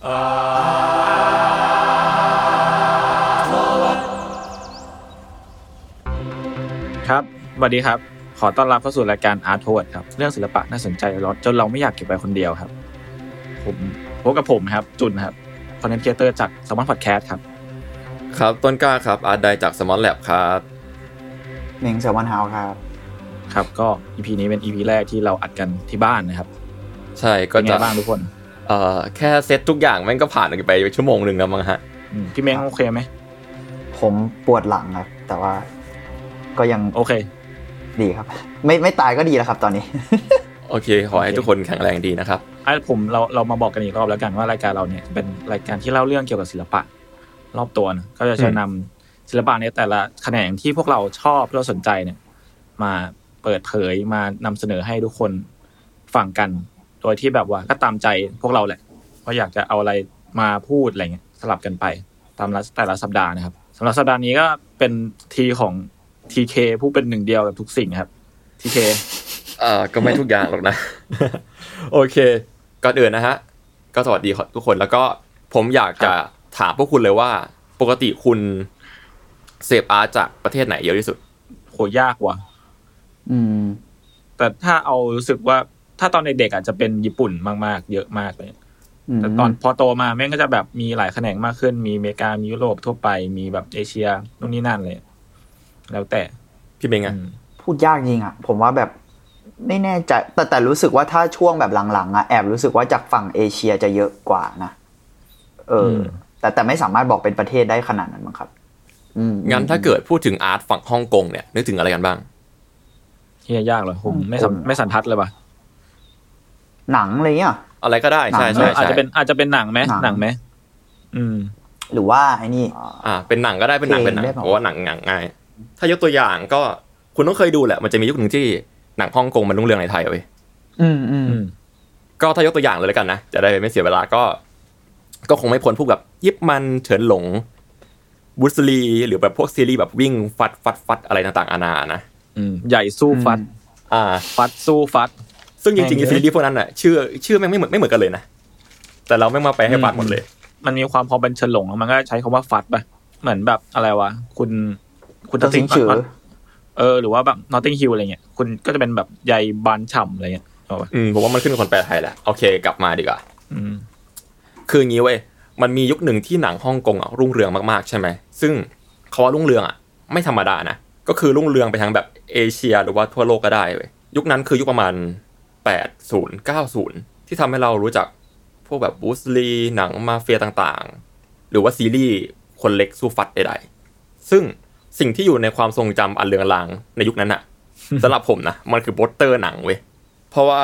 ครับสวัสดีครับ ขอต้อนรับเข้าสู่รายการ Art t o w a r d ครับ เรื่องศิลปะน่าสนใจรถจนเราไม่อยากเก็บไว้คนเดียวครับ ผมพบกับผมครับ จุนครับ content creator จาก Salmon Podcast ครับ ครับต้นกล้าครับ art di จาก Salmon Lab ครับเม้งแซลมอนเฮาส์ครับ ครับ ก็ EP นี้เป็น EP แรกที่เราอัดกันที่บ้านนะครับ ใช่ก็เป็นไงจะบ้างทุกคน เอ่อแค่เซตทุกอย่างแม่งก็ผ่านไปชั่วโมงหนึ่งแล้วมั้งฮะอืมพี่เม้งโอเคไหมผมปวดหลังครับ แต่ว่าก็ยังโอเค ดีครับ ไม่ไม่ตายก็ดีแล้วครับ ตอนนี้ โอเค ขอให้ทุกคนแข็งแรงดีนะครับไอ้ผมเราเรามาบอกกันอีกรอบแล้วกันว่ารายการเราเนี่ยเป็นรายการที่เล่าเรื่องเกี่ยวกับศิลปะ รอบตัวนะก็จะจะนำศิลปะในแต่ละแขนงที่พวกเราชอบที่เราสนใจเนี่ย มาเปิดเผยมานำเสนอให้ทุกคนฟังกัน โดยที่แบบว่าก็ตามใจพวกเราแหละว่าอยากจะเอาอะไรมาพูดอะไรเงี้ยสลับกันไป ตามละแต่ละสัปดาห์นะครับสำหรับสัปดาห์นี้ก็เป็นทีของทีเคผู้เป็นหนึ่งเดียวกับทุกสิ่งครับทีเคเอ่อก็ไม่ทุกอย่างหรอกนะ โอเคก่อนอื่นนะฮะ ก็สวัสดีทุกคนแล้วก็ผมอยากจะถามพวกคุณเลยว่า ปกติคุณเสพอาร์ตจากประเทศไหนเยอะที่สุดโหยากว่ะอืม แต่ถ้าเอารู้สึกว่า ถ้าตอนเด็กๆอาจจะเป็นญี่ปุ่นมากๆ เยอะมากเลย แต่ตอนพอโตมาแม่งก็จะแบบมีหลายแขนงมากขึ้น มีอเมริกา มียุโรปทั่วไป มีแบบเอเชียนู่นนี่นั่นเลย แล้วแต่ พี่เบงอือะมพูดยากจริงอะ ผมว่าแบบไม่แน่ใจ แต่แต่รู้สึกว่าถ้าช่วงแบบหลังๆอะแอบรู้สึกว่าจากฝั่งเอเชียจะเยอะกว่านะ เอออมแต่แต่ไม่สามารถบอกเป็นประเทศได้ขนาดนั้นมั้งครับอืมงั้นถ้าเกิดพูดถึงอาร์ตฝั่งฮ่องกงเนี่ยนึกถึงอะไรกันบ้างเฮียยากเลยผมไม่สัมไม่สันทัดเลยว่ะ หนังอะไรเงี้ยอะไรก็ได้ใช่หนังใช่อาจใช่จะเป็นอาจจะเป็นหนังไหมหนังหนังไหมอืม หรือว่าไอ้นี่ อ่า เป็นหนังก็ได้เป็นหนังเพลงเป็นหนังได้เปล่าเพราะว่าหนังหนังง่ายถ้ายกตัวอย่างก็คุณต้องเคยดูแหละมันจะมียุคหนึ่งที่หนังฮ่องกงมันรุ่งเรืองในไทยเว้ยอืมอืมอืมก็ถ้ายกตัวอย่างเลยแล้วกันนะจะได้ไม่เสียเวลาก็ ก็คงไม่พ้นพวกแบบยิปมันเฉินหลงบุสลีหรือแบบพวกซีรีส์แบบวิ่งฟัดฟัดฟัดอะไรต่างๆอานานะอืมใหญ่สู้ฟัด อ่า ฟัดสู้ฟัด ซึ่งจริงแม่งๆซีรีส์พวกนั้นอะชื่อชื่อแม่งไม่เหมือนไม่เหมือนกันเลยนะ แต่เราแม่งมาไปลให้ฟัดหมดเลย มันมีความพอเป็นเฉินหลงแล้วมันก็ใช้คำว่าฟัดไปเหมือนแบบอะไรวะ คุณคุณตัดสินชื่อเออหรือว่าแบบ Notting Hill อะไรเงี้ยคุณก็จะเป็นแบบใยบานฉ่ำอะไรเงี้ยเอาปะอืมผมว่ามันขึ้นกับคนแปลไทยแหละโอเค กลับมาดีกว่าอืมคืออย่างนี้เว้ยมันมียุคหนึ่งที่หนังฮ่องกงอะรุ่งเรืองมากๆใช่ไหมซึ่งเขาว่ารุ่งเรืองอะไม่ธรรมดานะก็คือรุ่งเรืองไปทางแบบเอเชียหรือว่าทั่วโลกก็ได้เว้ยยุคนั้นคือยุคประมาณ 80 90 ที่ทำให้เรารู้จักพวกแบบบูสลีหนังมาเฟียต่างๆ หรือว่าซีรีส์คนเล็กสู้ฟัดใดๆ ซึ่งสิ่งที่อยู่ในความทรงจำอันเลือนลางในยุคนั้นอะสำหรับผมนะ มันคือโปสเตอร์หนังเว้ย เพราะว่า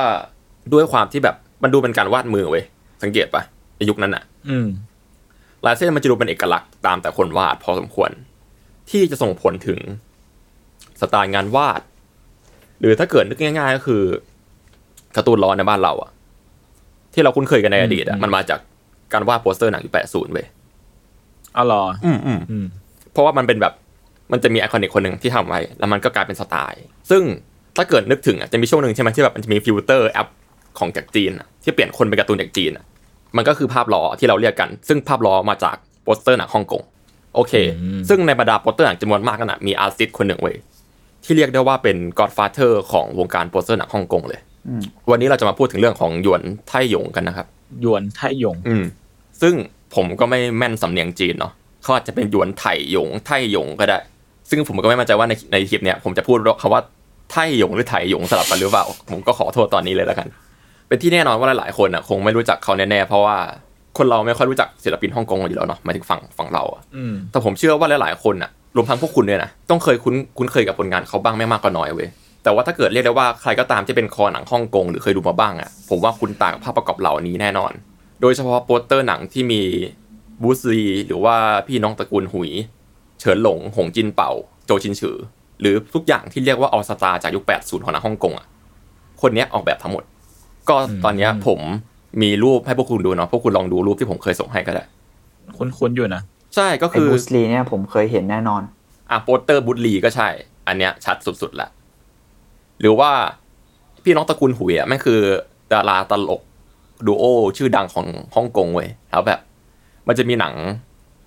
ด้วยความที่แบบมันดูเป็นการวาดมือเว้ย สังเกตปะในยุคนั้นอะอืมลายเส้นมันจะดูเป็นเอกลักษณ์ตามแต่คนวาดพอสมควร ที่จะส่งผลถึงสไตล์งานวาด หรือถ้าเกิดนึกง่าย ๆ ก็คือ การ์ตูนล้อในบ้านเราอะที่เราคุ้นเคยกันในอดีตอือะมมันมาจากการวาดโปสเตอร์หนังยุคแปดศูนย์เว้ยอ๋อเหรออืมอืมอืมเพราะว่ามันเป็นแบบมันจะมี iconic คนหนึ่งที่ทำไว้ แล้วมันก็กลายเป็นสไตล์ ซึ่งถ้าเกิดนึกถึงอะจะมีช่วงหนึ่งใช่ไหมที่แบบมันจะมี filter app ของจากจีนอะที่เปลี่ยนคนเป็นการ์ตูนจากจีนอะมันก็คือภาพล้อที่เราเรียกกัน ซึ่งภาพล้อมาจากโปสเตอร์หนังฮ่องกงโอเคอืมซึ่งในบรรดาโปสเตอร์หนังจำนวนมากนั่นนะมี artist คนหนึ่งเว้ยที่เรียกได้ว่าเป็น godfather ของวงการโปสเตอร์หนังฮ่องกงเลยอืม วันนี้เราจะมาพูดถึงเรื่องของหยวนไทหยงกันนะครับ หยวนไทหยง อืม ซึ่งผมก็ไม่แม่นสำเนียงจีนเนาะเขาอาจจะเป็นหยวนไถหยง ไทหยงก็ได้ ซึ่งผมก็ไม่มั่นใจว่าในในคลิปเนี้ยผมจะพูดคำว่าไทหยงหรือไถหยงสลับกันหรือเปล่า ผมก็ขอโทษตอนนี้เลยแล้วกัน เป็นที่แน่นอนว่าหลายๆคนอะคงไม่รู้จักเขาแน่ๆเพราะว่าคนเราไม่ค่อยรู้จักศิลปินฮ่องกงอยู่แล้วเนาะหมายถึงฝั่งฝั่งเราอะอืมแต่ผมเชื่อว่าหลายๆคนอะรวมทั้งพวกคุณด้วยนะต้องเคยคุ้นคุ้นเคยกับผลงานเขาบ้างไม่มากก็น้อยเว้ย แต่ว่าถ้าเกิดเรียกได้ว่าใครก็ตามที่เป็นคอหนังฮ่องกงหรือเคยดูมาบ้างอะผมว่าคุณต่างกับภาพประกอบเหล่านี้แน่นอน โดยเฉพาะโปสเตอร์หนังที่มีบูสลีหรือว่าพี่น้องตระกูลหุย เฉินหลง หงจินเป่า โจชินฉือ หรือทุกอย่างที่เรียกว่าออสตาจากยุค 80 ของหนังฮ่องกงอะคนเนี้ยออกแบบทั้งหมด ก็ตอนเนี้ยผมมีรูปให้พวกคุณดูเนาะพวกคุณลองดูรูปที่ผมเคยส่งให้ก็ได้ คุ้นๆอยู่นะ ใช่ก็ไอ้คือบูสลีเนี่ยผมเคยเห็นแน่นอน อะโปสเตอร์บุตลีก็ใช่ อันเนี้ยชัดสุดๆละ หรือว่าพี่น้องตระกูลหุยอะแม่งคือดาราตลกดูโอชื่อดังของฮ่องกงเว้ยแล้วแบบ มันจะมีหนัง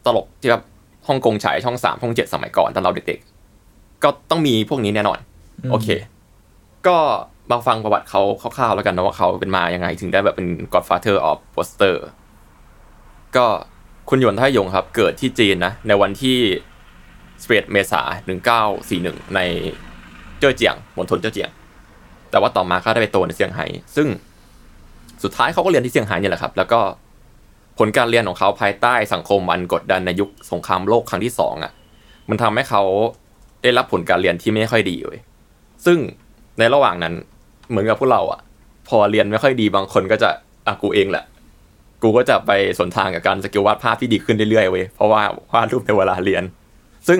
ตลกที่แบบฮ่องกงฉายช่องสามช่องเจ็ดสมัยก่อนตอนเราเด็กๆ ก็ต้องมีพวกนี้แน่นอนอืมโอเค ก็มาฟังประวัติเขาคร่าวๆแล้วกันนะว่าเขาเป็นมายังไง ถึงได้แบบเป็น Godfather of Poster ก็คุณหยวนไทหยงครับ เกิดที่จีนนะ ในวันที่11เมษายน1941 ใน เจ้อเจียงมณฑลเจ้อเจียง แต่ว่าต่อมาเขาได้ไปโตในเซี่ยงไฮ้ซึ่งสุดท้ายเขาก็เรียนที่เซี่ยงไฮ้เนี่ยแหละครับ แล้วก็ผลการเรียนของเขาภายใต้สังคมอันกดดันในยุคสงครามโลกครั้งที่สองอะ มันทำให้เขาได้รับผลการเรียนที่ไม่ค่อยดีเว้ยซึ่งในระหว่างนั้นเหมือนกับพวกเราอะ พอเรียนไม่ค่อยดีบางคนก็จะอะกูเองแหละ กูก็จะไปสนทางกับการ skill วาดภาพที่ดีขึ้นเรื่อยๆเว้ยเพราะว่าวาดรูปในเวลาเรียน ซึ่ง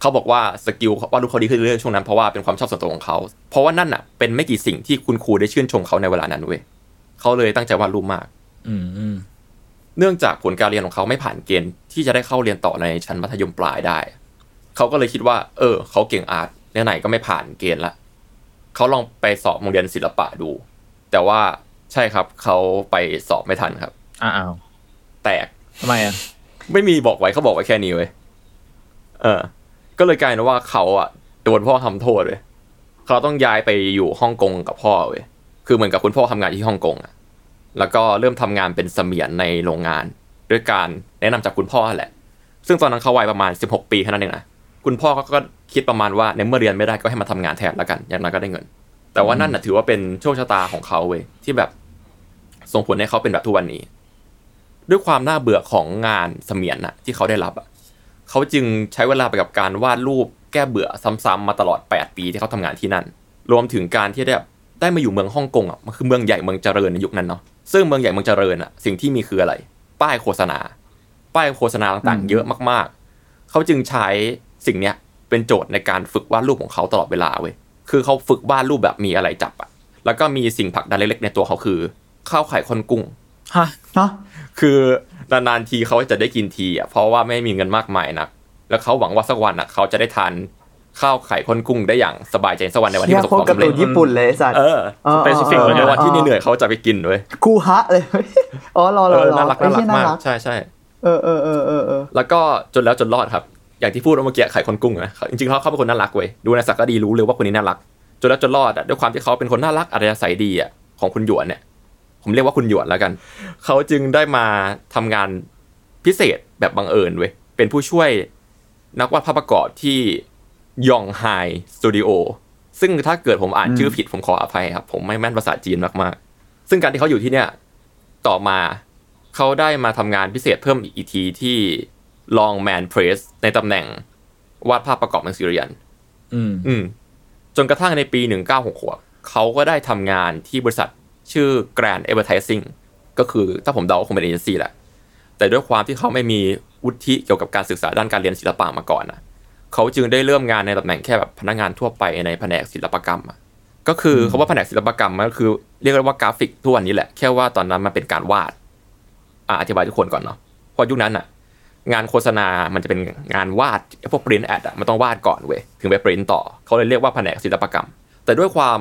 เขาบอกว่า skill วาดรูปเขาดีขึ้นเรื่อยๆช่วงนั้นเพราะว่าเป็นความชอบส่วนตัวของเขาเพราะว่านั่นอะเป็นไม่กี่สิ่งที่คุณครูได้ชื่นชมเขาในเวลานั้นเว้ยเขาเลยตั้งใจวาดรูปมาก อืมอืมเนื่องจากผลการเรียนของเขาไม่ผ่านเกณฑ์ที่จะได้เข้าเรียนต่อในชั้นมัธยมปลายได้ เขาก็เลยคิดว่า เออ เขาเก่งอาร์ตไหนๆก็ไม่ผ่านเกณฑ์ละเขาลองไปสอบโรงเรียนศิลปะดู แต่ว่าใช่ครับเขาไปสอบไม่ทันครับอ้าวแตกทำไมอะไม่มีบอกไว้เขาบอกไว้แค่นี้เว้ยเออ ก็เลยกลายเป็นว่าเขาอะโดนพ่อทำโทษเลยเขาต้องย้ายไปอยู่ฮ่องกงกับพ่อเว้ยคือเหมือนกับคุณพ่อทำงานที่ฮ่องกงอะแล้วก็เริ่มทำงานเป็นเสมียนในโรงงาน ด้วยการแนะนำจากคุณพ่อแหละ ซึ่งตอนนั้นเขาวัยประมาณ 16 ปีแค่นั้นเองนะคุณพ่อก็ก็คิดประมาณว่าในเมื่อเรียนไม่ได้ก็ให้มาทำงานแทนแล้วกัน อย่างน้อยก็ได้เงิน แต่ว่านั่นน่ะถือว่าเป็นโชคชะตาของเขาเว้ยที่แบบส่งผลให้เขาเป็นแบบทุกวันนี้ ด้วยความน่าเบื่อของงานเสมียนน่ะที่เขาได้รับอะ เขาจึงใช้เวลาไปกับการวาดรูปแก้เบื่อซ้ำๆมาตลอด 8 ปีที่เขาทำงานที่นั่น รวมถึงการที่ได้แบบได้มาอยู่เมืองฮ่องกงอะมันคือเมืองใหญ่เมืองเจริญในยุคนั้นเนาะซึ่งเมืองใหญ่เมืองเจริญอะสิ่งที่มีคืออะไร ป้ายโฆษณา ป้ายโฆษณาต่างๆ เยอะมากๆ เขาจึงใช้สิ่งเนี้ยเป็นโจทย์ในการฝึกวาดรูปของเขาตลอดเวลาเว้ยคือเขาฝึกวาดรูปแบบมีอะไรจับอะแล้วก็มีสิ่งผลักดันเล็กๆในตัวเขาคือข้าวไข่ข้นกุ้งฮะเนาะคือ นานๆทีเขาจะได้กินทีอะเพราะว่าไม่มีเงินมากมายนัก แล้วเขาหวังว่าสักวันอะเขาจะได้ทานข้าวไข่ข้นกุ้งได้อย่างสบายใจสักวันในวันที่เฮีปยระสบโคคตวารมการ์สำตูเร็จนญี่ปุ่นเลยไอ้สัตว์เออเออ Specific เออเลยในนะวันที่เหนื่อยๆเขาจะไปกินด้วยกูฮะเลยอ๋อรอรเอออรอน่ารักไอ้น่ารัเหี้กยน่ามากรักใช่ใช่เออเออเออเออเออแล้วก็จนแล้วจนรอดครับ อย่างที่พูดเมื่อกี้ไข่คนกุ้งนะจริงๆเขาเขาเป็นคนน่ารักเว้ยดูในสักก็ดีรู้เลยว่าคนนี้น่ารัก จนแล้วจนรอดอะด้วยความที่เขาเป็นคนน่ารักอัธยาศัยดีอะของคุณหยวนเนี่ย ผมเรียกว่าคุณหยวนแล้วกัน เขาจึงได้มาทำงานพิเศษแบบบังเอิญเว้ยเป็นผู้ช่วยนักวาดภาพประกอบที่ยองไฮสตูดิโอซึ่งถ้าเกิดผมอ่านชื่อผิดผมขออภัยครับ ผมไม่แม่นภาษาจีนมากๆ ซึ่งการที่เขาอยู่ที่เนี่ย ต่อมาเขาได้มาทำงานพิเศษเพิ่มอีกทีที่ Longman Press ในตำแหน่งวาดภาพประกอบหนังสือเรียนอืมอืม จนกระทั่งในปี 1966 เขาก็ได้ทำงานที่บริษัท ชื่อ Grand Advertising ก็คือถ้าผมเดาก็คงเป็นเอเจนซี่แหละ แต่ด้วยความที่เขาไม่มีวุฒิเกี่ยวกับการศึกษาด้านการเรียนศิลปะมาก่อนนะเขาจึงได้เริ่มงานในตำแหน่งแค่แบบพนักงานทั่วไปในแผนกศิลปกรรมอะก็คือเขาว่าแผนกศิลปกรรมมันก็คือเรียกได้ว่ากราฟิกทุกวันนี้แหละแค่ว่าตอนนั้นมันเป็นการวาดอะอธิบายทุกคนก่อนเนาะเพราะยุคนั้นอะ งานโฆษณา มันจะเป็นงานวาดพวก print ad อะมันต้องวาดก่อนเว้ยถึงไปปริ้นต่อเขาเลยเรียกว่าแผนกศิลปกรรม แต่ด้วยความ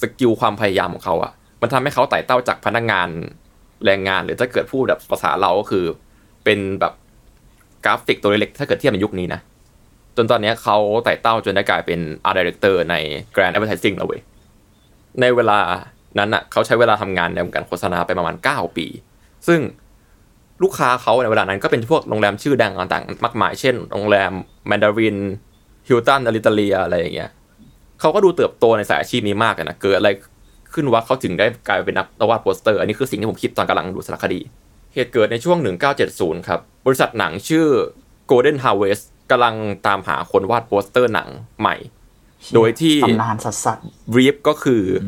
skill ความพยายามของเขาอะ มันทำให้เขาไต่เต้าจากพนักงานแรงงาน หรือถ้าเกิดพูดแบบภาษาเราก็คือ เป็นแบบกราฟิกตัวเล็กถ้าเกิดเทียบในยุคนี้นะจนตอนนี้เขาไต่เต้าจนได้กลายเป็น Art Director ใน Grand Advertising แล้วเว้ยในเวลานั้นอะเขาใช้เวลาทำงานในวงการโฆษณาไปประมาณ 9 ปี ซึ่งลูกค้าเขาในเวลานั้นก็เป็นพวกโรงแรมชื่อดังต่างๆ มากมาย เช่น โรงแรมแมนดารินฮิลตันอลิตาเลียอะไรอย่างเงี้ยเขาก็ดูเติบโตในสายอาชีพนี้มากนะ เกิดอะไร ขึ้นวะเขาถึงได้กลายเป็นนักวาดโปสเตอร์ อันนี้คือสิ่งที่ผมคิดตอนกำลังดูสารคดี เหตุเกิดในช่วง 1970 ครับ บริษัทหนังชื่อ Golden Harvest กำลังตามหาคนวาดโปสเตอร์หนังใหม่ โดยที่ตำนานสัสสัส brief ก็คืออ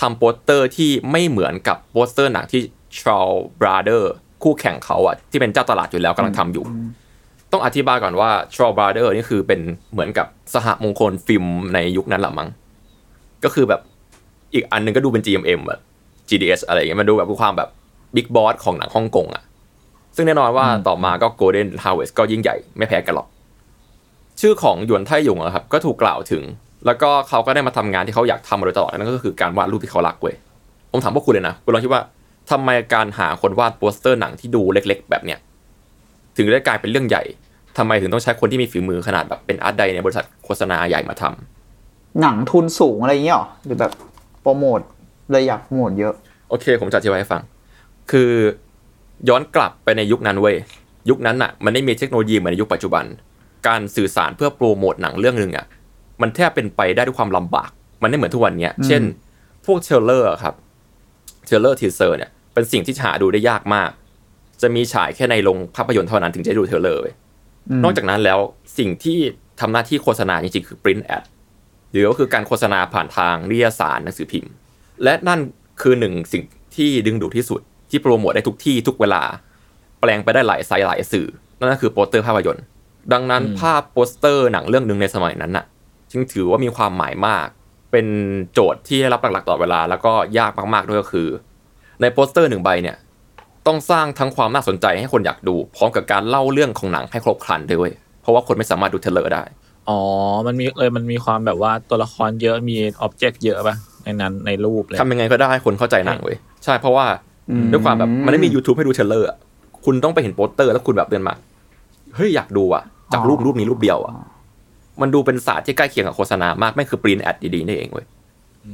ทำโปสเตอร์ที่ไม่เหมือนกับโปสเตอร์หนังที่ Shaw Brothers คู่แข่งเขาอะที่เป็นเจ้าตลาดอยู่แล้วกำลังทำอยู่ ต้องอธิบายก่อนว่า Shaw Brothers นี่คือเป็นเหมือนกับสหมงคลฟิล์มในยุคนั้นแหละมั้งก็คือแบบ อีกอันหนึงก็ดูเป็น GMM อะ GDH อะไรอย่างเงี้ยมันดูแบบความแบบ big boss ของหนังฮ่องกงอะซึ่งแน่นอนว่าต่อมาก็ Golden Harvest ก็ยิ่งใหญ่ไม่แพ้กันหรอก ชื่อของหยวนไทหยงอะครับ ก็ถูกกล่าวถึง แล้วก็เขาก็ได้มาทำงานที่เขาอยากทำมาโดยตลอดนั่นก็คือการวาดรูปที่เขารักเว้ยผมถามพวกคุณเลยนะคุณลองคิดว่าทำไมการหาคนวาดโปสเตอร์หนังที่ดูเล็ก ๆ แบบเนี้ยถึงได้กลายเป็นเรื่องใหญ่ทำไมถึงต้องใช้คนที่มีฝีมือขนาดแบบเป็นอาร์ตไดในบริษัทโฆษณาใหญ่มาทำหนังทุนสูงอะไรอย่างเงี้ยหรอหรือแบบ โปรโมทเลยอยากโปรโมทเยอะ โอเค ผมจะอธิบายให้ฟัง คือย้อนกลับไปในยุคนั้นเว้ยยุคนั้นอะมันไม่มีเทคโนโลยีเหมือนในยุคปัจจุบัน การสื่อสารเพื่อโปรโมทหนังเรื่องหนึ่งอะมันแทบเป็นไปได้ด้วยความลำบาก มันไม่เหมือนทุกวันเนี้ย เช่น พวกเทรลเลอร์อะครับtrailer teaser เนี่ยเป็นสิ่งที่หาดูได้ยากมาก จะมีฉายแค่ในโรงภาพยนตร์เท่านั้นถึงจะได้ดู trailer เว้ยนอกจากนั้นแล้วสิ่งที่ทำหน้าที่โฆษณาจริงๆคือ print ad หรือก็คือการโฆษณาผ่านทางนิตยสารหนังสือพิมพ์ และนั่นคือหนึ่งสิ่งที่ดึงดูดที่สุด ที่โปรโมทได้ทุกที่ทุกเวลา แปลงไปได้หลายไซส์หลายสื่อ นั่นก็คือโปสเตอร์ภาพยนตร์ ดังนั้นภาพโปสเตอร์หนังเรื่องหนึ่งในสมัยนั้นน่ะ จึงถือว่ามีความหมายมาก เป็นโจทย์ที่ได้รับหลักๆตลอดเวลา แล้วก็ยากมากๆด้วยก็คือ ในโปสเตอร์หนึ่งใบเนี่ยต้องสร้างทั้งความน่าสนใจให้คนอยากดู พร้อมกับการเล่าเรื่องของหนังให้ครบครันด้วย เพราะว่าคนไม่สามารถดู trailer ได้ อ๋อ มันมีเลยมันมีความแบบว่าตัวละครเยอะมี object เยอะป่ะในนั้นในรูปเลยทำยังไงก็ได้ให้คนเข้าใจหนังเว้ยใช่เพราะว่าอืมด้วยความแบบมันไม่มี YouTube ให้ดู trailer อะคุณต้องไปเห็นโปสเตอร์ แล้วคุณแบบเดินมาเฮ้ยอยากดูอะ จากรูปรูปนี้รูปเดียวอะ มันดูเป็นศาสตร์ที่ใกล้เคียงกับโฆษณามากไม่คือปรินแอดดีๆนี่เองเว้ย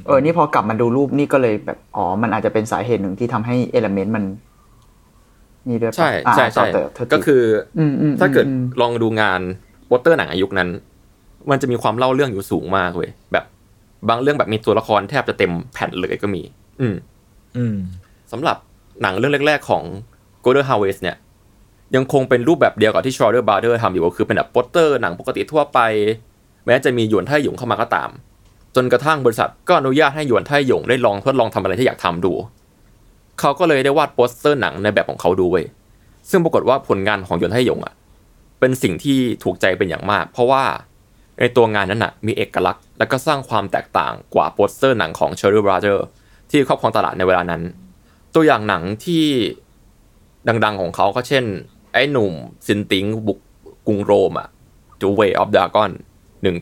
เออ นี่พอกลับมาดูรูปนี่ก็เลยแบบ อ๋อ มันอาจจะเป็นสาเหตุหนึ่งที่ทำให้เอลเมนต์มัน นี่ด้วยปะใช่อ่าใช่ต่อใช่เติมโทษทีก็คืออมอืมถ้าเกิดอืมลองดูงานโปสเตอร์หนังอายุคนั้น มันจะมีความเล่าเรื่องอยู่สูงมากเว้ยแบบบางเรื่องแบบมีตัวละครแทบจะเต็มแผ่นเลยก็มี อืม อืมสำหรับหนังเรื่องแรก ๆของ Golden Harvest เนี่ย ยังคงเป็นรูปแบบเดียวกับที่ Schroeder Brothers ทำอยู่ก็คือเป็นแบบโปสเตอร์หนังปกติทั่วไป แม้จะมีหยวนไทหยงเข้ามาก็ตาม จนกระทั่งบริษัทก็อนุญาตให้หยวนไทหยงได้ลองทดลองทำอะไรที่อยากทำดู เขาก็เลยได้วาดโปสเตอร์หนังในแบบของเขาดูเว้ยซึ่งปรากฏว่าผลงานของหยวนไทหยงอะ เป็นสิ่งที่ถูกใจเป็นอย่างมาก เพราะว่า ในตัวงานนั้นน่ะมีเอกลักษณ์ และก็สร้างความแตกต่างกว่าโปสเตอร์หนังของ Cherry Brothers ที่ครอบครองตลาดในเวลานั้น ตัวอย่างหนังที่ดังๆของเขาก็เช่น ไอ้หนุ่มซินติงบุกกรุงโรมอะ The Way of Dragon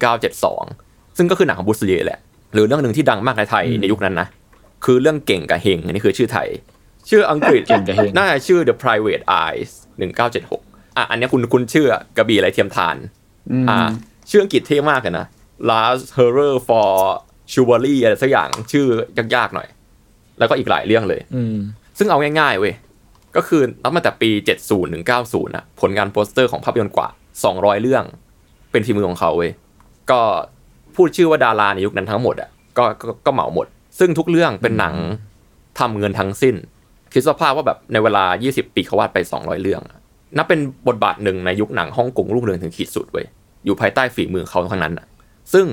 1972ซึ่งก็คือหนังของบุสเลียแหละ หรือเรื่องหนึ่งที่ดังมากในไทยในยุคนั้นนะ คือเรื่องเก่งกับเฮงอันนี้คือชื่อไทย ชื่ออังกฤษเก่งกับเฮงน่าจะชื่อ The Private Eyes 1976อะอันเนี้ยคุณคุณชื่อกระบี่ไรเทียมทานอืมอ่า ชื่ออังกฤษเท่มากเลยนะ Last Horror for Chivalry อะไรสักอย่างชื่อยากๆหน่อย แล้วก็อีกหลายเรื่องเลย อืมซึ่งเอาง่ายๆเว้ย ก็คือนับมาแต่ปี 70ถึง90นะผลงานโปสเตอร์ของภาพยนตร์กว่า 200 เรื่อง เป็นฝีมือของเขาเว้ย ก็พูดชื่อว่าดาราในยุคนั้นทั้งหมดอะก็ก็ก็เหมาหมด ซึ่งทุกเรื่องเป็นหนังทำเงินทั้งสิ้น คิดสภาพว่าแบบในเวลา 20 ปีเขาวาดไป 200 เรื่องอะนับเป็นบทบาทหนึ่งในยุคหนังฮ่องกงรุ่งเรืองถึงขีดสุดเว้ย อยู่ภายใต้ฝีมือเขาทั้งนั้นอะซึ่ง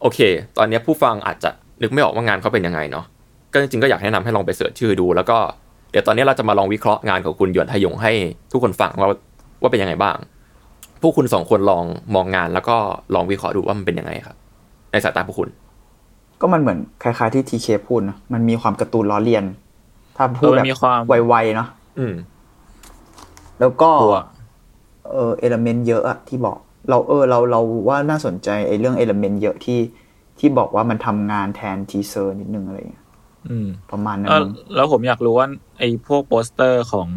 โอเค ตอนเนี้ยผู้ฟังอาจจะนึกไม่ออกว่างานเขาเป็นยังไงเนาะก็จริงๆก็อยากแนะนำให้ลองไปเสิร์ชชื่อดู แล้วก็เดี๋ยวตอนนี้เราจะมาลองวิเคราะห์งานของคุณหยวนไทยงให้ทุกคนฟังว่าว่าเป็นยังไงบ้าง พวกคุณสองคนลองมองงานแล้วก็ลองวิเคราะห์ดูว่ามันเป็นยังไงครับ ในสายตาพวกคุณ ก็มันเหมือนคล้ายๆที่ทีเคพูดนะมันมีความการ์ตูนล้อเลียน ถ้าพูดเออแบมันมีความไวๆเนาะอืมแล้วก็กลัวเออ element เยอะอะที่บอก เราเออเราเราว่าน่าสนใจไอ้เรื่อง element เยอะที่ที่บอกว่ามันทำงานแทน teaser นิดนึงอะไรอย่างเงี้ยอืมประมาณนั้นเออมั้งแล้วผมอยากรู้ว่า ไอ้พวกโปสเตอร์ของ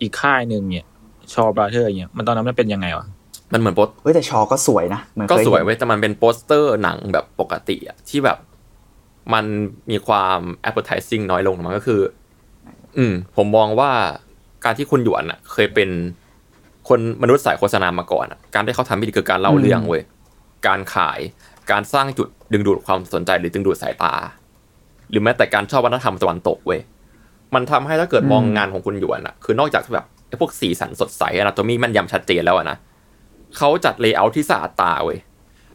อีกค่ายหนึ่งเนี่ย Shaw Brothers เนี่ยมันตอนนั้นมันเป็นยังไงวะมันเหมือนโปสเฮ้ยแต่ชอก็สวยนะเหมือนก็เคยสวยเห็นเว้ยแต่มันเป็นโปสเตอร์หนังแบบปกติอะที่แบบ มันมีความ advertising น้อยลงมันก็คือ อืม ผมมองว่าการที่คุณหยวนอะเคยเป็น คนมนุษย์สายโฆษณามาก่อนอะการที่เขาทำนี่คือการเล่าเรื่องเว้ยการขายการสร้างจุดดึงดูดความสนใจหรือดึงดูดสายตา หรือแม้แต่การชอบวัฒนธรรมตะวันตกเว้ยมันทำให้ถ้าเกิดมองงานของคุณหยวนอะคือนอกจากแบบไอ้พวกสีสันสดใส anatomy แม่นยำชัดเจนแล้วอะนะเขาจัด layer ที่สะอาดตาเว้ย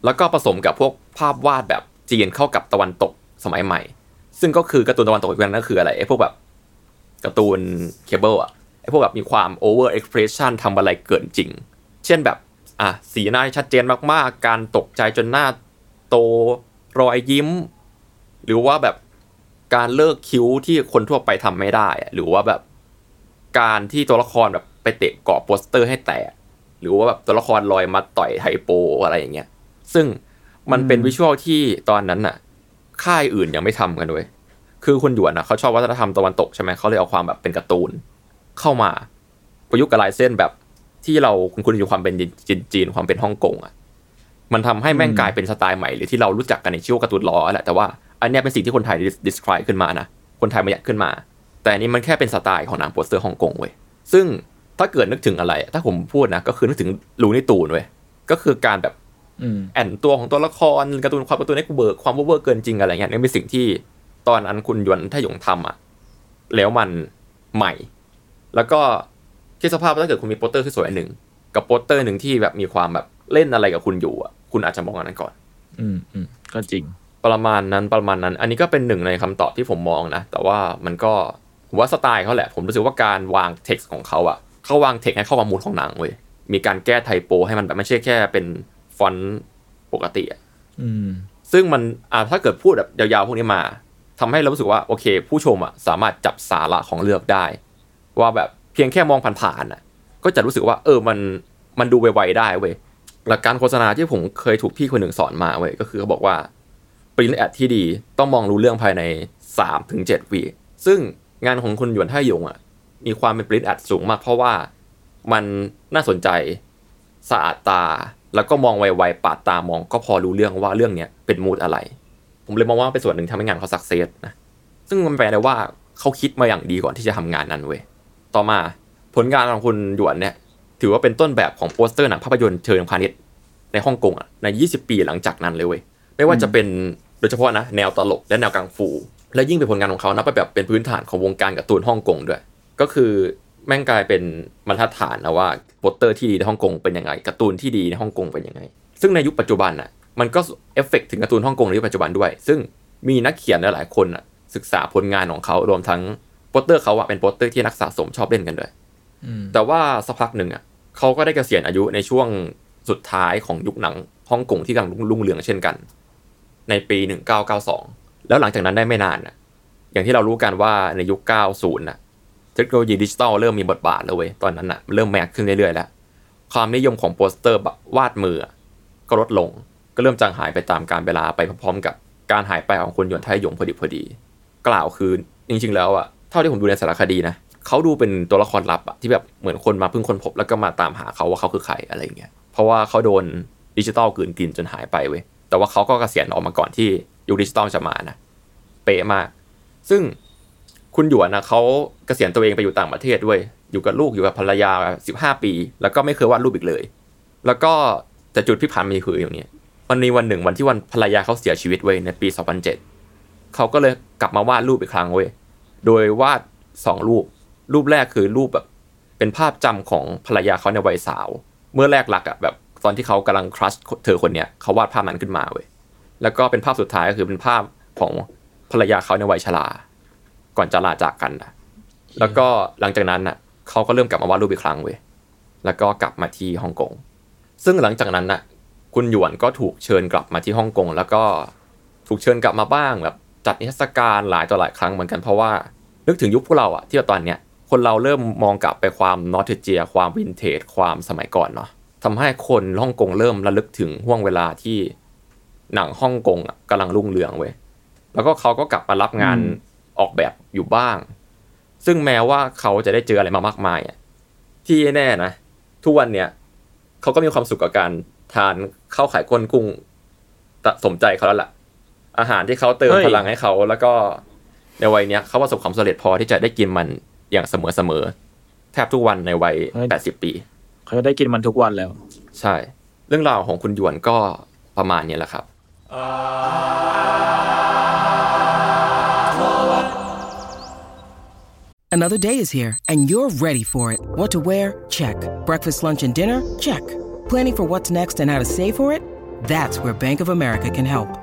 แล้วก็ผสมกับพวกภาพวาดแบบจีนเข้ากับตะวันตกสมัยใหม่ ซึ่งก็คือการ์ตูนตะวันตกอีกนั้นก็คืออะไรไอ้พวกแบบการ์ตูนเคเบิลอะ ไอ้พวกแบบมีความ over expression ทำอะไรเกินจริง เช่นแบบอะสีหน้าชัดเจนมากๆ การตกใจจนหน้าโตรอยยิ้ม หรือว่าแบบการเลิกคิ้วที่คนทั่วไปทำไม่ได้ หรือว่าแบบการที่ตัวละครแบบไปเตะเกาะโปสเตอร์ให้แตกหรือว่าแบบตัวละครลอยมาต่อยไฮโปอะไรอย่างเงี้ย ซึ่งมันเป็น visual ที่ตอนนั้นน่ะ ค่ายอื่นยังไม่ทำกันด้วย คือคุณหยวนน่ะเขาชอบวัฒนธรรมตะวันตกใช่ไหมเขาเลยเอาความแบบเป็นการ์ตูน เข้ามาประยุกต์กับลายเส้นแบบที่เราคุณคุณอยู่ความเป็นจีนจีนความเป็นฮ่องกงอะมันทำให้แม่งกลายเป็นสไตล์ใหม่หรือที่เรารู้จักกันในชื่อว่าการ์ตูนล้อแหละแต่ว่าอันเนี้ยเป็นสิ่งที่คนไทย describe ขึ้นมานะคนไทยมายัดขึ้นมา แต่อันนี้มันแค่เป็นสไตล์ของหนังโปสเตอร์ฮ่องกงเว้ยซึ่งถ้าเกิดนึกถึงอะไร ถ้าผมพูดนะ ก็คือนึกถึง Looney Tunes เว้ยก็คือการแบบอืมแอนตัวของตัวละครการ์ตูนความการ์ตูนให้กูเบิกความเวอร์เกินจริงอะไรเงี้ยนี่เป็นสิ่งที่ตอนนั้นคุณหยวนไทหยงทำอะแล้วมันใหม่ แล้วก็ที่สภาพถ้าเกิดคุณมีโปสเตอร์ที่สวยอันหนึ่งกับโปสเตอร์หนึ่งที่แบบมีความแบบเล่นอะไรกับคุณอยู่อะคุณอาจจะมองอันนั้นก่อน อืมอืมก็จริง ประมาณนั้นประมาณนั้น อันนี้ก็เป็นหนึ่งในคำตอบที่ผมมองนะ แต่ว่ามันก็ผมว่าสไตล์เขาแหละ ผมรู้สึกว่าการวางเท็กซ์ของเขาอะเขาวางเท็กซ์ให้เข้ากับมูดของหนังเว้ยมีการแก้ไทโป ให้มันแบบไม่ใช่แค่เป็นฟอนต์ปกติอะอืมซึ่งมันอ่าถ้าเกิดพูดแบบยาวๆพวกนี้มาทำให้เรารู้สึกว่าโอเค ผู้ชมอะสามารถจับสาระของเลือกได้ ว่าแบบเพียงแค่มองผ่านๆอะก็จะรู้สึกว่า เออมันมันดูไวๆได้เว้ยหลักการโฆษณาที่ผมเคยถูกพี่คนหนึ่งสอนมาเว้ยก็คือเขาบอกว่าปริ้นแอดที่ดีต้องมองรู้เรื่องภายใน3ถึง7วิซึ่งงานของคุณหยวนท่ายงอะ มีความเป็นปริ้นแอดสูงมากเพราะว่ามันน่าสนใจสะอาดตา แล้วก็มองไวๆปาดตามองก็พอรู้เรื่องว่าเรื่องเนี้ยเป็นมูดอะไร ผมเลยมองว่าเป็นส่วนหนึ่งทำให้งานเขาสักเซสนะซึ่งมันแปลได้ว่าเขาคิดมาอย่างดีก่อนที่จะทำงานนั้นเว้ย ต่อมาผลงานของคุณหยวนเนี่ยถือว่าเป็นต้นแบบของโปสเตอร์หนังภาพยนตร์เชิงพาณิชย์ในฮ่องกงอะใน 20 ปีหลังจากนั้นเลยเว้ยไม่ว่าจะเป็นโดยเฉพาะนะแนวตลกและแนวกังฟู และยิ่งเป็นผลงานของเขานะไปแบบเป็นพื้นฐานของวงการการ์ตูนฮ่องกงด้วย ก็คือแม่งกลายเป็นบรรทัดฐานนะว่าโปสเตอร์ที่ดีในฮ่องกงเป็นยังไงการ์ตูนที่ดีในฮ่องกงเป็นยังไง ซึ่งในยุคปัจจุบันน่ะมันก็เอฟเฟกต์ถึงการ์ตูนฮ่องกงในยุคปัจจุบันด้วย ซึ่งมีนักเขียนหลายๆคนศึกษาผลงานของเขารวมทั้ง โปสเตอร์เขาอะเป็นโปสเตอร์ที่นักสะสมชอบเล่นกันด้วยอืมแต่ว่าสักพักหนึ่งอะเขาก็ได้เกษียณอายุในช่วงสุดท้ายของยุคหนังฮ่องกงที่กำลังรุ่งเรืองเช่นกัน ในปี 1992 แล้วหลังจากนั้นได้ไม่นานน่ะอย่างที่เรารู้กันว่าในยุค 90น่ะเทคโนโลยีดิจิตอลเริ่มมีบทบาทแล้วเว้ยตอนนั้นน่ะเริ่ม mass ขึ้นเรื่อยๆแล้ว ความนิยมของโปสเตอร์แบบวาดมืออะก็ลดลงก็เริ่มจางหายไปตามกาลเวลาไปพร้อมๆ กับการหายไปของคุณหยวนไทหยงพอดีพอดี กล่าวคือจริงๆแล้วอะ เท่าที่ผมดูในสารคดีนะเขาดูเป็นตัวละครลับอะที่แบบเหมือนคนมาเพิ่งคนพบแล้วก็มาตามหาเขาว่าเขาคือใครอะไรเงี้ยเพราะว่าเขาโดนดิจิตอลกืนกินจนหายไปเว้ยแต่ว่าเขาก็เกษียณออกมาก่อนที่ยุคดิจิตอลจะมานะเป๊ะมาก ซึ่งคุณหยวนนะเขาเกษียณตัวเองไปอยู่ต่างประเทศด้วย อยู่กับลูกอยู่กับภรรยา 15 ปี แล้วก็ไม่เคยวาดรูปอีกเลย แล้วก็แต่จุดพลิกผันมีคืออย่างนี้วันนี้วันหนึ่งวันที่วันภรรยาเขาเสียชีวิตเว้ยในปี 2007เขาก็เลยกลับมาวาดรูปอีกครั้งเว้ย โดยวาดสองรูป รูปแรกคือรูปแบบเป็นภาพจำของภรรยาเขาในวัยสาว เมื่อแรกหลักอะแบบตอนที่เขากำลังครัชเธอคนเนี้ยเขาวาดภาพนั้นขึ้นมาเว้ยแล้วก็เป็นภาพสุดท้ายก็คือเป็นภาพของภรรยาเขาในวัยชรา ก่อนจะลาจากกันนะแล้วก็หลังจากนั้นน่ะเขาก็เริ่มกลับมาวาดรูปอีกครั้งเว้ยแล้วก็กลับมาที่ฮ่องกง ซึ่งหลังจากนั้นน่ะ คุณหยวนก็ถูกเชิญกลับมาที่ฮ่องกงแล้วก็ถูกเชิญกลับมาบ้างแบบ จัดนิทรรศการหลายต่อหลายครั้งเหมือนกันเพราะว่า นึกถึงยุคพวกเราอะที่ตอนเนี้ยคนเราเริ่มมองกลับไปความนอสเทเจีย ความวินเทจความสมัยก่อนเนาะทำให้คนฮ่องกงเริ่มระลึกถึงห่วงเวลาที่หนังฮ่องกงอะกำลังรุ่งเรืองเว้ยแล้วก็เขาก็กลับมารับงานออกแบบอยู่บ้าง ซึ่งแม้ว่าเขาจะได้เจออะไรมามากมายอะที่แน่นะทุกวันเนี้ยเขาก็มีความสุขกับการทานข้าวไข่ก้นกุ้งตะสมใจเขาแล้วล่ะ อาหารที่เขาเติมเฮ้ยพลังให้เขาแล้วก็ในวัยเนี้ยเขาประสบความสำเร็จพอที่จะได้กินมันอย่างเสมอเสมอๆแทบทุกวันในวัย80ปี เขาจะได้กินมันทุกวันแล้ว ใช่ เรื่องราวของคุณหยวนก็ประมาณนี้แหละครับ Another day is here, and you're ready for it. What to wear? Check. Breakfast, lunch, and dinner? Check. Planning for what's next and how to save for it? That's where Bank of America can help.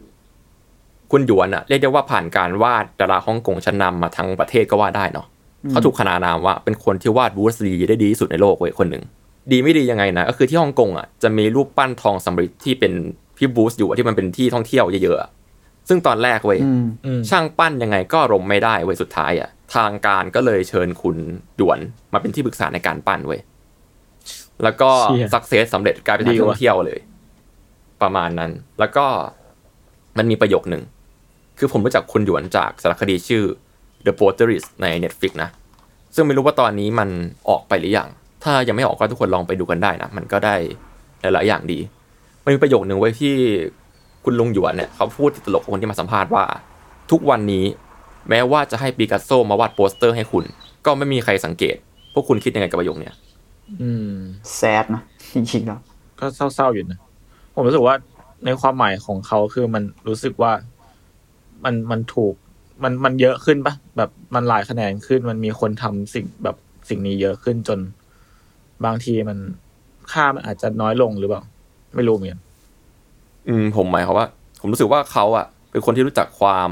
คุณหยวนอะเรียกได้ว่าผ่านการวาดดาราฮ่องกงชั้นนำมาทั้งประเทศก็ว่าได้เนาะเขาถูกขนานนามว่าเป็นคนที่วาดบูสลีได้ดีที่สุดในโลกเว้ยคนหนึ่งดีไม่ดียังไงนะก็คือที่ฮ่องกงอะจะมีรูปปั้นทองสำริดที่เป็นพี่บูสอยู่อะที่มันเป็นที่ท่องเที่ยวเยอะๆอะซึ่งตอนแรกเว้ยอืมอืมช่างปั้นยังไงก็รมไม่ได้เว้ยสุดท้ายอะทางการก็เลยเชิญคุณด่วนมาเป็นที่ปรึกษาในการปั้นเว้ยแล้วก็เชี่ยสักเซสสำเร็จกลายเป็นดีที่ว่ะท่องเที่ยวเลย ประมาณนั้น แล้วก็มันมีประโยคหนึ่ง คือผมรู้จักคุณหยวนจากสารคดีชื่อ The Potteries ใน Netflix นะ ซึ่งไม่รู้ว่าตอนนี้มันออกไปหรือยัง ถ้ายังไม่ออกก็ทุกคนลองไปดูกันได้นะ มันก็ได้หลายๆอย่างดี มันมีประโยคหนึ่งไว้ที่คุณลุงหยวนเนี่ยเขาพูดติดตลกกับคนที่มาสัมภาษณ์ว่า ทุกวันนี้แม้ว่าจะให้ปิกัสโซมาวาดโปสเตอร์ให้คุณ ก็ไม่มีใครสังเกต พวกคุณคิดยังไงกับประโยคเนี้ยอืมแซดนะจริงๆแล้วก็เศร้าๆอยู่นะ ผมรู้สึกว่าในความหมายของเขาคือมันรู้สึกว่า มันมันถูกมันมันเยอะขึ้นปะแบบมันหลายคะแนนขึ้น มันมีคนทำสิ่งแบบสิ่งนี้เยอะขึ้นจน บางทีมันค่ามันอาจจะน้อยลงหรือเปล่า ไม่รู้เหมือนกันอืม ผมหมายความว่า ผมรู้สึกว่าเขาอะเป็นคนที่รู้จักความ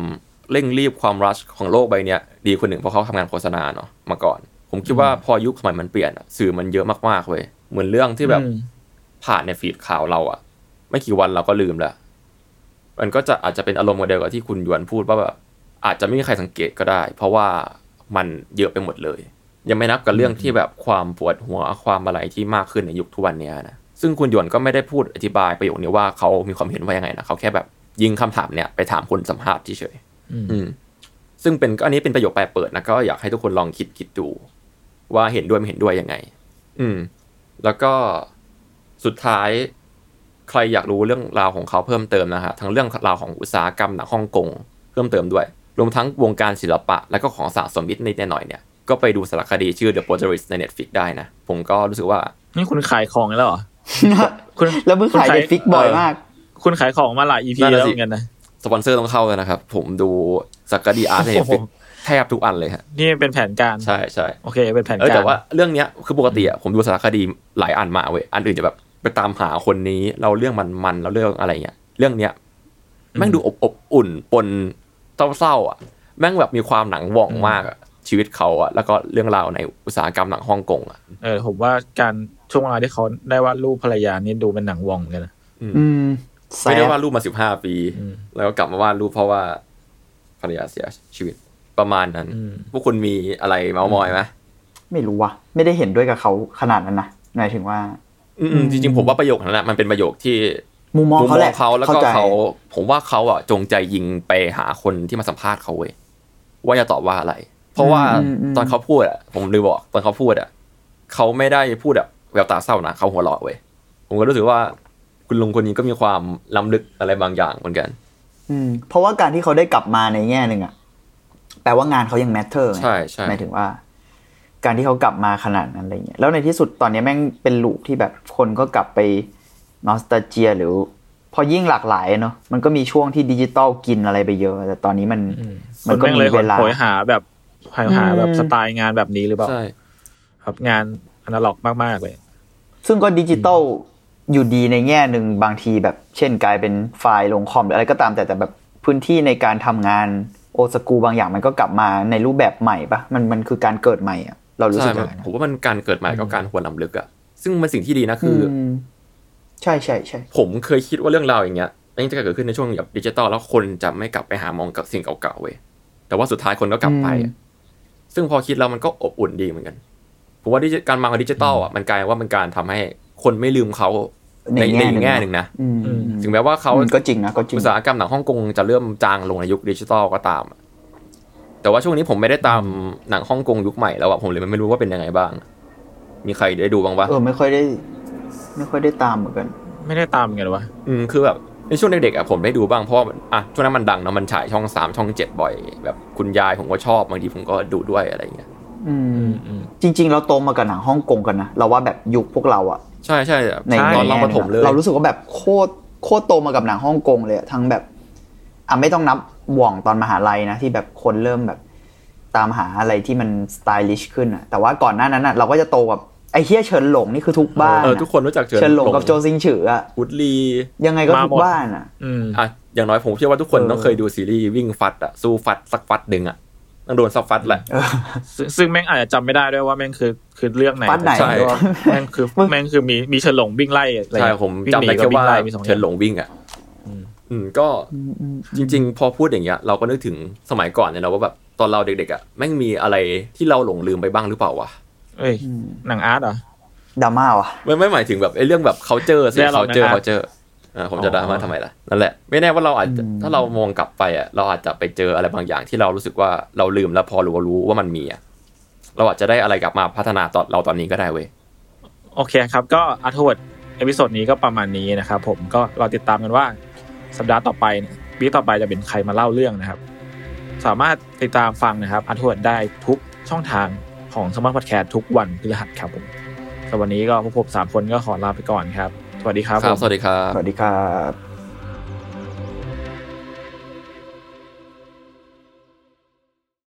เร่งรีบความรัชของโลกใบเนี้ยดีคนหนึ่งเพราะเขาทำงานโฆษณาเนาะมาก่อน ผมคิดว่าพอยุคสมัยมันเปลี่ยนอะสื่อมันเยอะมากๆเว้ยเหมือนเรื่องที่แบบอืมผ่านในฟีดข่าวเราอะไม่กี่วันเราก็ลืมแล้ว มันก็จะอาจจะเป็นอารมณ์เดียวกับที่คุณหยวนพูดว่าแบบอาจจะไม่มีใครสังเกตก็ได้ เพราะว่ามันเยอะไปหมดเลย ยังไม่นับกับเรื่องที่แบบความปวดหัวความอะไรที่มากขึ้นในยุคทุกวันเนี้ยนะซึ่งคุณหยวนก็ไม่ได้พูดอธิบายประโยคนี้ว่าเขามีความเห็นว่ายังไงนะเขาแค่แบบยิงคำถามเนี่ยไปถามคนสัมภาษณ์เฉยๆอืมอืมซึ่งเป็นก็อันนี้เป็นประโยคแปลเปิดนะก็อยากให้ทุกคนลองคิดคิดดู ว่าเห็นด้วยไม่เห็นด้วยยังไง อืม แล้วก็สุดท้าย ใครอยากรู้เรื่องราวของเขาเพิ่มเติมนะฮะทั้งเรื่องราวของอุตสาหกรรมหนังฮ่องกงเพิ่มเติมด้วย รวมทั้งวงการศิลปะ และก็ของสะสมนิดนิดหน่อยๆเนี่ยก็ไปดูสารคดีชื่อ The Potteries ใน Netflix ได้นะ ผมก็รู้สึกว่า นี่คุณขายของแล้วเหรอคุณแล้วมึงขายคุณ Netflix บ่อยมาก คุณขายของมาหลาย EP นั่นแล้วน่ะสิเหมือนกันนะสปอนเซอร์ต้องเข้าแล้วนะครับ ผมดูสารคดี art ในโอ้โห Netflix แทบทุกอันเลยฮะนี่เป็นแผนการใช่ใช่โอเคเป็นแผนเออการแต่ว่าเรื่องเนี้ยคือปกติอะผมดูสารคดีหลายอันมาเว้ยอันอื่นจะแบบ ไปตามหาคนนี้ เล่าเรื่องมันมันเล่าเรื่องอะไรเงี้ยเรื่องเนี้ยแม่งดูอบอบอุ่นปนเศร้าๆอะ แม่งแบบมีความหนังหว่องมากอะชีวิตเขาอะแล้วก็เรื่องราวในอุตสาหกรรมหนังฮ่องกงอะเออผมว่าการช่วงเวลาที่เขาได้วาดรูปภรรยานี่ดูเป็นหนังวองเหมือนกันนะอืมแซไม่ได้ดวาดรูปมาสิบห้าปีอืมแล้วก็กลับมาวาดรูปเพราะว่าภรรยาเสียชีวิตประมาณนั้นอืมพวกคุณมีอะไรเมาส์มอยไหมไม่รู้ว่ะ ไม่ได้เห็นด้วยกับเขาขนาดนั้นนะหมายถึงว่า อืมๆจริงๆผมว่าประโยคนั้นแหละมันเป็นประโยคที่มุมมองเขาแหละเขาแล้วเข้าก็ใจเขา ผมว่าเขาอะจงใจยิงไปหาคนที่มาสัมภาษณ์เขาเว้ยว่าจะตอบว่าอะไร เพราะว่าอืมอืมตอนเขาพูดอะ ผมลืมบอกตอนเขาพูดอะเขาไม่ได้พูดแบบแววตาเศร้านะเขาหัวเราะเว้ยผมก็รู้สึกว่าคุณลุงคนนี้ก็มีความล้ำลึกอะไรบางอย่างเหมือนกัน อืม เพราะว่าการที่เขาได้กลับมาในแง่หนึ่งอะแปลว่างานเขายัง matter ใช่ใช่หมายถึงว่า การที่เขากลับมาขนาดนั้นอะไรเงี้ยแล้วในที่สุดตอนนี้แม่งเป็น loop ที่แบบคนก็กลับไป nostalgia หรือ พอยิ่งหลากหลายเนาะมันก็มีช่วงที่ดิจิตอลกินอะไรไปเยอะ แต่ตอนนี้มันคมันก็แม่งมีเลยเวลาโหยหาแบบหาหาแบบอืมสไตล์งานแบบนี้หรือเปล่าใช่ครับงานอนาล็อกมากๆเลย ซึ่งก็ดิจิตอลอยู่ดีในแง่หนึ่งบางทีแบบ เช่นกลายเป็นไฟล์ลงคอมหรืออะไรก็ตามแต่แต่แบบพื้นที่ในการทำงานโอสกูบางอย่างมันก็กลับมาในรูปแบบใหม่ปะมันมันคือการเกิดใหม่อะ เรารู้ใช่สึกอย่างมันนั้นผมว่ามันการเกิดใหม่กับการหวนรำลึกอะซึ่งมันสิ่งที่ดีนะคืออมใช่ใช่ใช่ผมเคยคิดว่าเรื่องราวอย่างเงี้ยอันนี้จะเกิดขึ้นในช่วงแบบดิจิตอลแล้วคนจะไม่กลับไปหามองกับสิ่งเก่าๆเว้ยแต่ว่าสุดท้ายคนก็กลับไปอะซึ่งพอคิดแล้วมันก็อบอุ่นดีเหมือนกันผมว่าดิจิการมาของดิจิตอลอะมันกลายว่ามันการทำให้คนไม่ลืมเขาในในอีกแง่หนึ่งนะอืมอืมถึงแม้ว่าเขาอืมก็จริงนะก็จริงอุตสาหกรรมหนังฮ่องกงจะเริ่มจางลงในยุคดิจิตอลก็ตามอะ แต่ว่าช่วงนี้ผมไม่ได้ตามหนังฮ่องกงยุคใหม่แล้วอะผมเลยไม่รู้ว่าเป็นยังไงบ้าง มีใครได้ดูบ้างปะเออไม่ค่อยได้ ไม่ค่อยได้ตามเหมือนกัน ไม่ได้ตามกันหรอวะอืมคือแบบในช่วงเด็กๆอะผมได้ดูบ้างเพราะว่าอะช่วงนั้นมันดังเนาะมันฉายช่องสามช่องเจ็ดบ่อย แบบคุณยายผมก็ชอบบางทีผมก็ดูด้วยอะไรอย่างเงี้ยอือืมมอืมจริง ๆ เราโตมากับหนังฮ่องกงกันนะเราว่าแบบยุคพวกเราอะใช่ใช่ในตอนเราแง่ประถมเลยเรารู้สึกว่าแบบโคตรโคตรโตมากับหนังฮ่องกงเลยอะทั้งแบบ อะไม่ต้องนับบ่วงตอนมหาลัยนะที่แบบคนเริ่มแบบตามหาอะไรที่มันสไตลิชขึ้นอะแต่ว่าก่อนหน้านั้นอะเราก็จะโตกับไอ้เฮียเฉินหลงนี่คือทุกบ้านเอออะทุกคนรู้จักเฉินหลงกับโจซิงฉืออะวุดลียังไงก็มาทุกหมดบ้านอะอืมอะอย่างน้อยผมเชื่อว่าทุกคนเออต้องเคยดูซีรีส์วิ่งฟัดอะสู้ฟัดสักฟัดหนึ่งอะต้องโดนสักฟัดแหละเออซึ่งซึ่งแม่งอาจจะจำไม่ได้ด้วยว่าแม่งคือคือเรื่องไหนฟัดไหนใช่ด้วยวะแม่งคือแม่งคือมีมีเฉินหลงวิ่งไล่อะไรใช่เงี้ยผมวิ่งจำหนีได้กับแค่วิ่งว่าไล่มีสองอเฉิย่านงหลงวิ่งอะ อืมอืมก็จริง ๆ พอพูดอย่างเงี้ย เราก็นึกถึงสมัยก่อนเนี่ยเราว่าแบบตอนเราเด็กๆอะแม่งมีอะไรที่เราหลงลืมไปบ้างหรือเปล่าวะเอ้ยหนัง art เหรอดราม่าวะไม่ไม่หมายถึงแบบไอ้เรื่องแบบ culture สิเรื่องเรา culture นะ culture อ่าผมจะอ๋อดราม่าทำไมล่ะนั่นแหละไม่แน่ว่าเราอาจจะถ้าเรามองกลับไปอะเราอาจจะไปเจออะไรบางอย่างที่เรารู้สึกว่าเราลืมแล้วพอรู้รู้ว่ามันมีอะเราอาจจะได้อะไรกลับมาพัฒนาตอนเราตอนนี้ก็ได้เว้ยโอเคครับ ก็ Arttrovert episode นี้ก็ประมาณนี้นะครับผมก็รอติดตามกันว่า สัปดาห์ต่อไปเนี่ย week ต่อไปจะเป็นใครมาเล่าเรื่องนะครับ สามารถติดตามฟังนะครับ Arttrovert ได้ทุกช่องทางของ Salmon Podcast ทุกวันพฤหัสครับผมสำหรับวันนี้ก็พวกผมสามคนก็ขอลาไปก่อนครับ สวัสดีครับครับผมสวัสดีครับ สวัสดีครับ